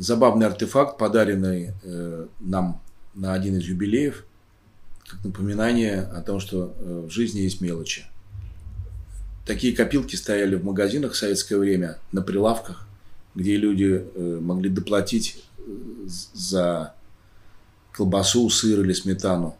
забавный артефакт, подаренный э, нам на один из юбилеев, как напоминание о том, что э, в жизни есть мелочи. Такие копилки стояли в магазинах в советское время, на прилавках, где люди э, могли доплатить э, за колбасу, сыр или сметану.